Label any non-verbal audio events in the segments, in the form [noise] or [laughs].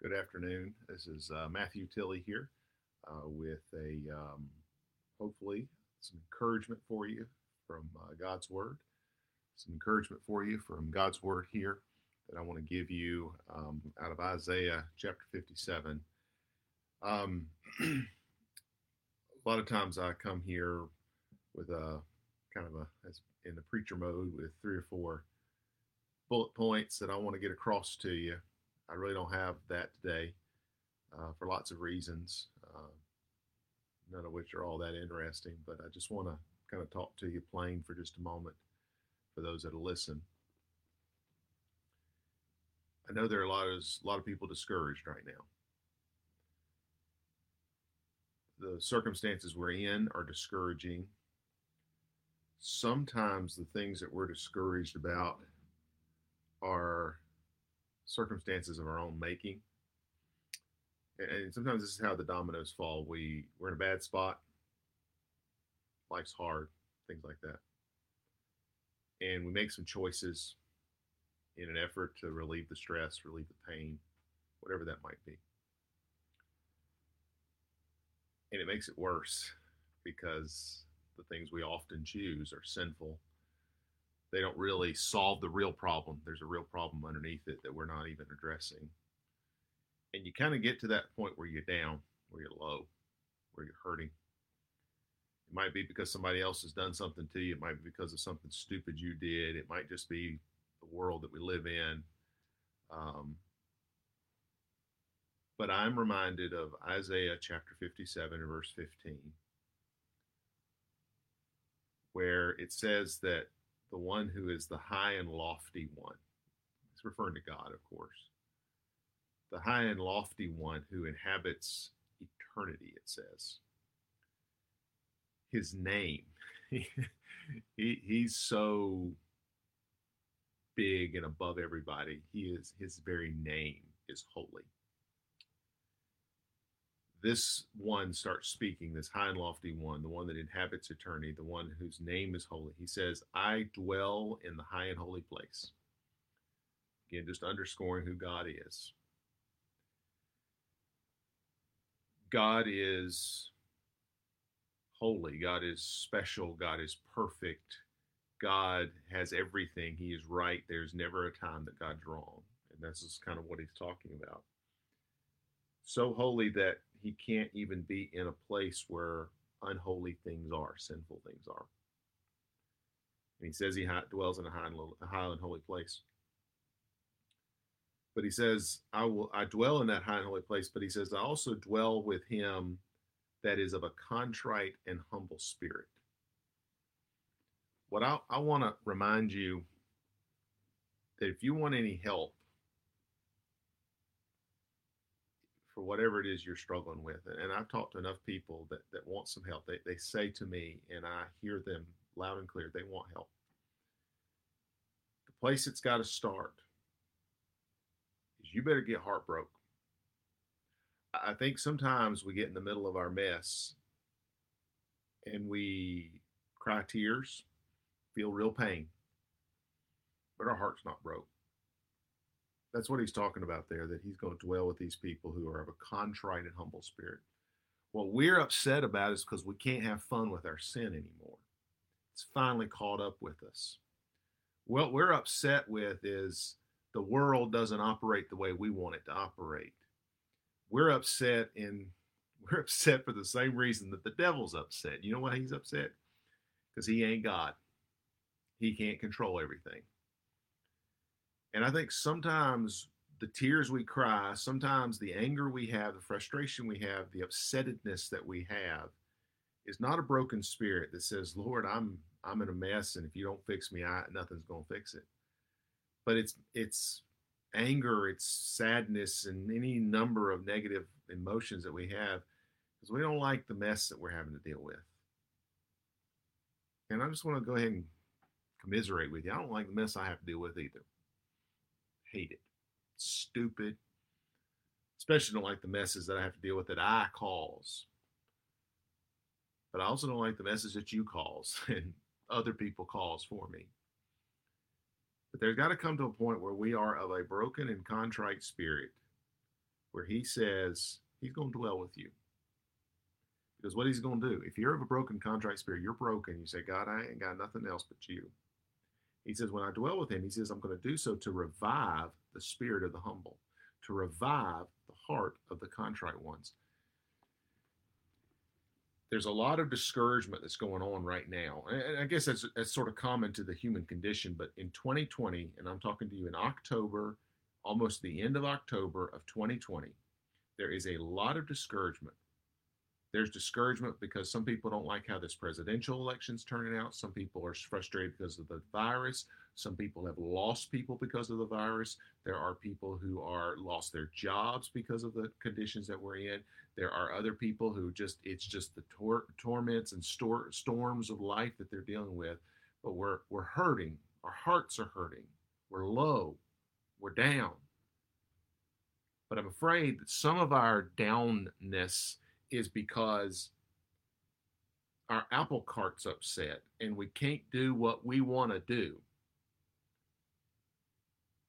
Good afternoon. This is uh, Matthew Tilley here uh, with a um, hopefully some encouragement for you from uh, God's Word. Some encouragement for you from God's Word here that I want to give you um, out of Isaiah chapter 57. Um, [clears throat] a lot of times I come here with a kind of a as in the preacher mode with three or four bullet points that I want to get across to you I really don't have that today uh, for lots of reasons, uh, none of which are all that interesting. But I just want to kind of talk to you plain for just a moment for those that listen. I know there are a lot of a lot of people discouraged right now. The circumstances we're in are discouraging. Sometimes the things that we're discouraged about are circumstances of our own making. And sometimes this is how the dominoes fall. We we're in a bad spot. Life's hard, things like that. And we make some choices in an effort to relieve the stress, relieve the pain, whatever that might be. And it makes it worse because the things we often choose are sinful they don't really solve the real problem. There's a real problem underneath it that we're not even addressing. And you kind of get to that point where you're down, where you're low, where you're hurting. It might be because somebody else has done something to you. It might be because of something stupid you did. It might just be the world that we live in. Um, but I'm reminded of Isaiah chapter 57 and verse 15, where it says that the one who is the high and lofty one. He's referring to God, of course. The high and lofty one who inhabits eternity, it says. His name. [laughs] he, he's so big and above everybody. He is his very name is holy this one starts speaking, this high and lofty one, the one that inhabits eternity, the one whose name is holy. He says, I dwell in the high and holy place. Again, just underscoring who God is. God is holy. God is special. God is perfect. God has everything. He is right. There's never a time that God's wrong. And this is kind of what he's talking about. So holy that he can't even be in a place where unholy things are, sinful things are. And he says he dwells in a high and, a high and holy place. But he says, I will I dwell in that high and holy place, but he says, I also dwell with him that is of a contrite and humble spirit. What I, I want to remind you that if you want any help for whatever it is you're struggling with. And I've talked to enough people that, that want some help. They, they say to me, and I hear them loud and clear, they want help. The place it's got to start is you better get heartbroken. I think sometimes we get in the middle of our mess and we cry tears, feel real pain, but our heart's not broke that's what he's talking about there that he's going to dwell with these people who are of a contrite and humble spirit. What we're upset about is because we can't have fun with our sin anymore. It's finally caught up with us. What we're upset with is the world doesn't operate the way we want it to operate. We're upset and [laughs] we're upset for the same reason that the devil's upset. You know why he's upset? Because he ain't god. He can't control everything and I think sometimes the tears we cry, sometimes the anger we have, the frustration we have, the upsettedness that we have is not a broken spirit that says, Lord, I'm I'm in a mess and if you don't fix me, I nothing's gonna fix it. But it's it's anger, it's sadness, and any number of negative emotions that we have because we don't like the mess that we're having to deal with. And I just want to go ahead and commiserate with you. I don't like the mess I have to deal with either hate it. Stupid. Especially don't like the messes that I have to deal with that I cause. But I also don't like the messes that you cause [laughs] and other people cause for me. But there's got to come to a point where we are of a broken and contrite spirit where he says he's going to dwell with you. Because what he's going to do, if you're of a broken contrite spirit, you're broken. You say, God, I ain't got nothing else but you. He says, when I dwell with him, he says, I'm going to do so to revive the spirit of the humble, to revive the heart of the contrite ones. There's a lot of discouragement that's going on right now. And I guess that's, that's sort of common to the human condition. But in 2020, and I'm talking to you in October, almost the end of October of 2020, there is a lot of discouragement there's discouragement because some people don't like how this presidential election's turning out. Some people are frustrated because of the virus. Some people have lost people because of the virus. There are people who are lost their jobs because of the conditions that we're in. There are other people who just it's just the tor- torments and stor- storms of life that they're dealing with. But we're we're hurting. Our hearts are hurting. We're low. We're down. But I'm afraid that some of our downness is because our apple cart's upset and we can't do what we want to do.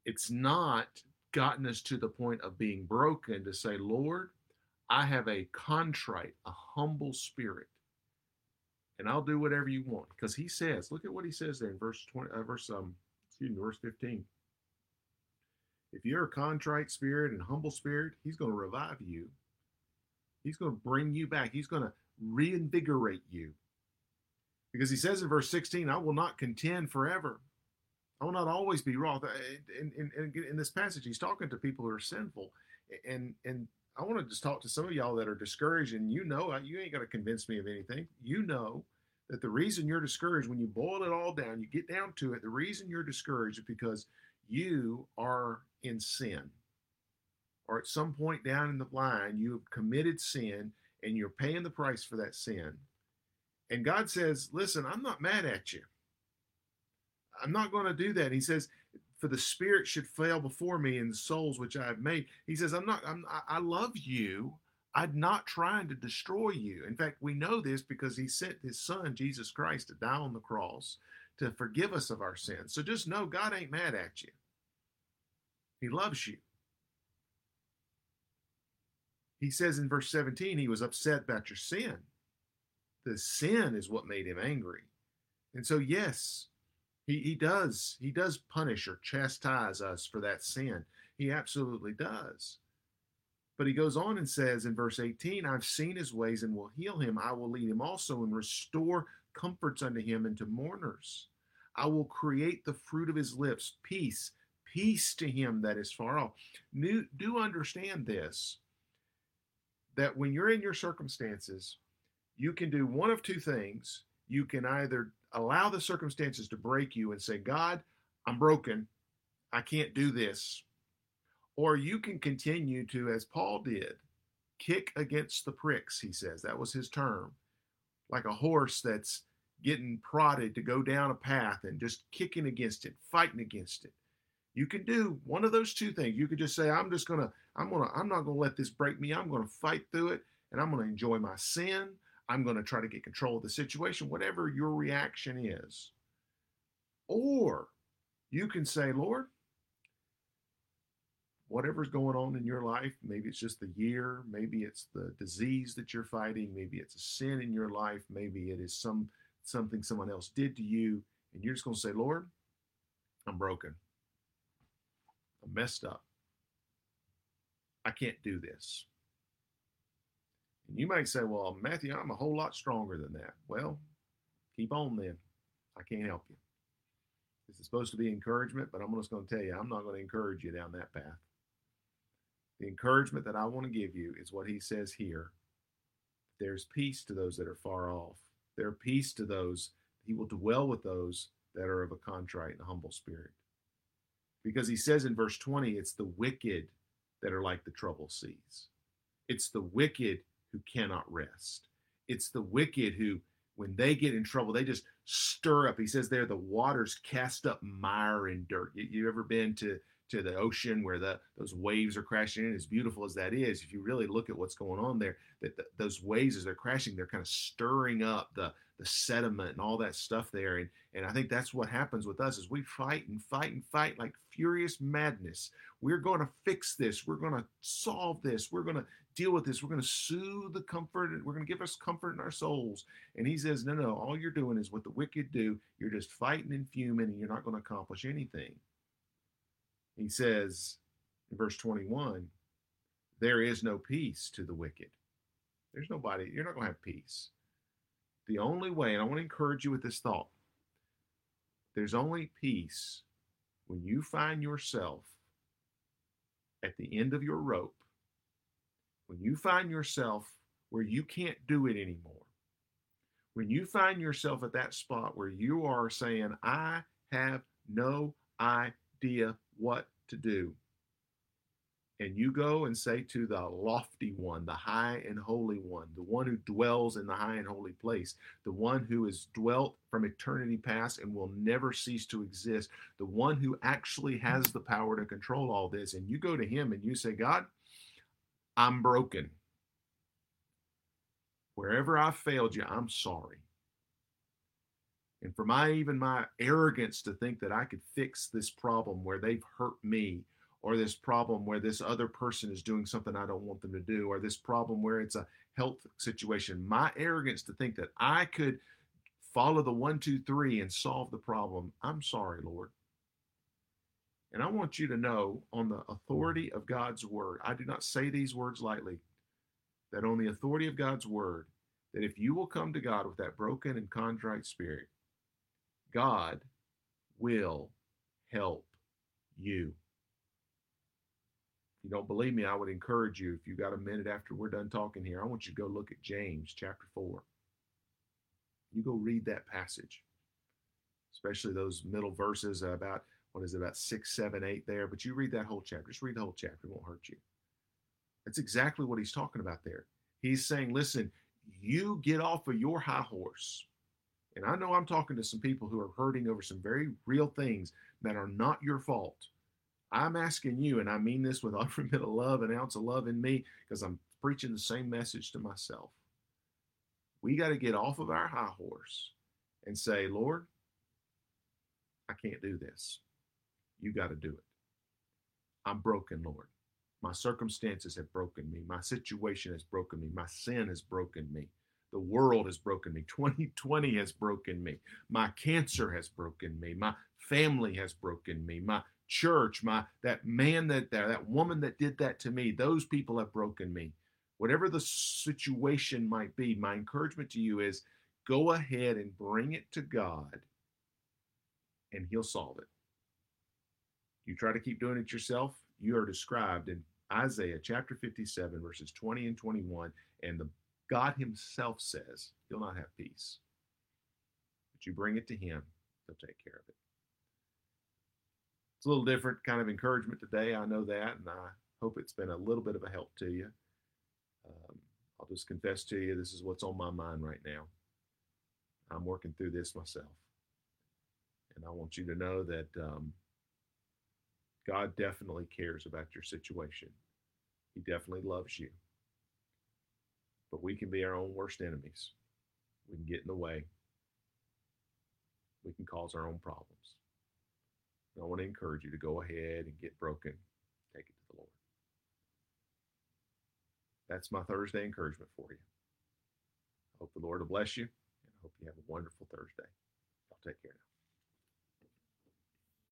It's not gotten us to the point of being broken to say, Lord, I have a contrite, a humble spirit, and I'll do whatever you want. Because he says, look at what he says there in verse 20, uh, verse um, excuse me, verse 15. If you're a contrite spirit and humble spirit, he's going to revive you He's going to bring you back. He's going to reinvigorate you. Because he says in verse 16, I will not contend forever. I will not always be wroth. In, in, in, in this passage, he's talking to people who are sinful. And, and I want to just talk to some of y'all that are discouraged. And you know, you ain't got to convince me of anything. You know that the reason you're discouraged, when you boil it all down, you get down to it, the reason you're discouraged is because you are in sin or at some point down in the line, you have committed sin and you're paying the price for that sin. And God says, Listen, I'm not mad at you. I'm not going to do that. He says, For the spirit should fail before me in the souls which I have made. He says, I'm not, I'm, I love you. I'm not trying to destroy you. In fact, we know this because he sent his son, Jesus Christ, to die on the cross to forgive us of our sins. So just know God ain't mad at you. He loves you. He says in verse 17, he was upset about your sin. The sin is what made him angry. And so, yes, he, he does. He does punish or chastise us for that sin. He absolutely does. But he goes on and says in verse 18, I've seen his ways and will heal him. I will lead him also and restore comforts unto him and to mourners. I will create the fruit of his lips, peace, peace to him that is far off. Do understand this that when you're in your circumstances, you can do one of two things. You can either allow the circumstances to break you and say, God, I'm broken. I can't do this. Or you can continue to, as Paul did, kick against the pricks, he says. That was his term. Like a horse that's getting prodded to go down a path and just kicking against it, fighting against it. You can do one of those two things. You could just say, I'm just going to I'm gonna I'm not gonna let this break me. I'm gonna fight through it and I'm gonna enjoy my sin. I'm gonna try to get control of the situation, whatever your reaction is. Or you can say, Lord, whatever's going on in your life, maybe it's just the year, maybe it's the disease that you're fighting, maybe it's a sin in your life, maybe it is some something someone else did to you, and you're just gonna say, Lord, I'm broken. I'm messed up. I can't do this. And you might say, well, Matthew, I'm a whole lot stronger than that. Well, keep on then. I can't help you. This is supposed to be encouragement, but I'm just going to tell you, I'm not going to encourage you down that path. The encouragement that I want to give you is what he says here. There's peace to those that are far off. There peace to those. He will dwell with those that are of a contrite and humble spirit. Because he says in verse 20, it's the wicked that are like the troubled seas. It's the wicked who cannot rest. It's the wicked who, when they get in trouble, they just stir up. He says there, the waters cast up mire and dirt. You, you ever been to to the ocean where the those waves are crashing in. As beautiful as that is, if you really look at what's going on there, that the, those waves as they're crashing, they're kind of stirring up the the sediment and all that stuff there. And and I think that's what happens with us is we fight and fight and fight like furious madness. We're going to fix this. We're going to solve this. We're going to deal with this. We're going to soothe the comfort. We're going to give us comfort in our souls. And he says, no, no, all you're doing is what the wicked do. You're just fighting and fuming, and you're not going to accomplish anything. He says in verse 21, there is no peace to the wicked. There's nobody, you're not going to have peace. The only way, and I want to encourage you with this thought there's only peace when you find yourself at the end of your rope, when you find yourself where you can't do it anymore, when you find yourself at that spot where you are saying, I have no idea what to do, and you go and say to the lofty one, the high and holy one, the one who dwells in the high and holy place, the one who has dwelt from eternity past and will never cease to exist, the one who actually has the power to control all this, and you go to him and you say, God, I'm broken. Wherever I failed you, I'm sorry. And for my even my arrogance to think that I could fix this problem where they've hurt me or this problem where this other person is doing something I don't want them to do, or this problem where it's a health situation. My arrogance to think that I could follow the one, two, three and solve the problem. I'm sorry, Lord. And I want you to know on the authority of God's word, I do not say these words lightly, that on the authority of God's word, that if you will come to God with that broken and contrite spirit, God will help you. You don't believe me, I would encourage you, if you got a minute after we're done talking here, I want you to go look at James chapter 4. You go read that passage, especially those middle verses about, what is it, about six, seven, eight there. But you read that whole chapter. Just read the whole chapter, it won't hurt you. That's exactly what he's talking about there. He's saying, listen, you get off of your high horse. And I know I'm talking to some people who are hurting over some very real things that are not your fault. I'm asking you, and I mean this with [laughs] every bit of love, an ounce of love in me, because I'm preaching the same message to myself. We got to get off of our high horse and say, Lord, I can't do this. You got to do it. I'm broken, Lord. My circumstances have broken me. My situation has broken me. My sin has broken me. The world has broken me. [laughs] 2020 has broken me. My cancer has broken me. My family has broken me. My church, my that man that there, that woman that did that to me, those people have broken me. Whatever the situation might be, my encouragement to you is go ahead and bring it to God and he'll solve it. You try to keep doing it yourself, you are described in Isaiah chapter 57 verses 20 and 21 and the God himself says you'll not have peace. But you bring it to him, he'll take care of it. It's a little different kind of encouragement today. I know that, and I hope it's been a little bit of a help to you. Um, I'll just confess to you, this is what's on my mind right now. I'm working through this myself. And I want you to know that um, God definitely cares about your situation. He definitely loves you. But we can be our own worst enemies. We can get in the way. We can cause our own problems. I want to encourage you to go ahead and get broken. Take it to the Lord. That's my Thursday encouragement for you. I hope the Lord will bless you, and I hope you have a wonderful Thursday. I'll take care now.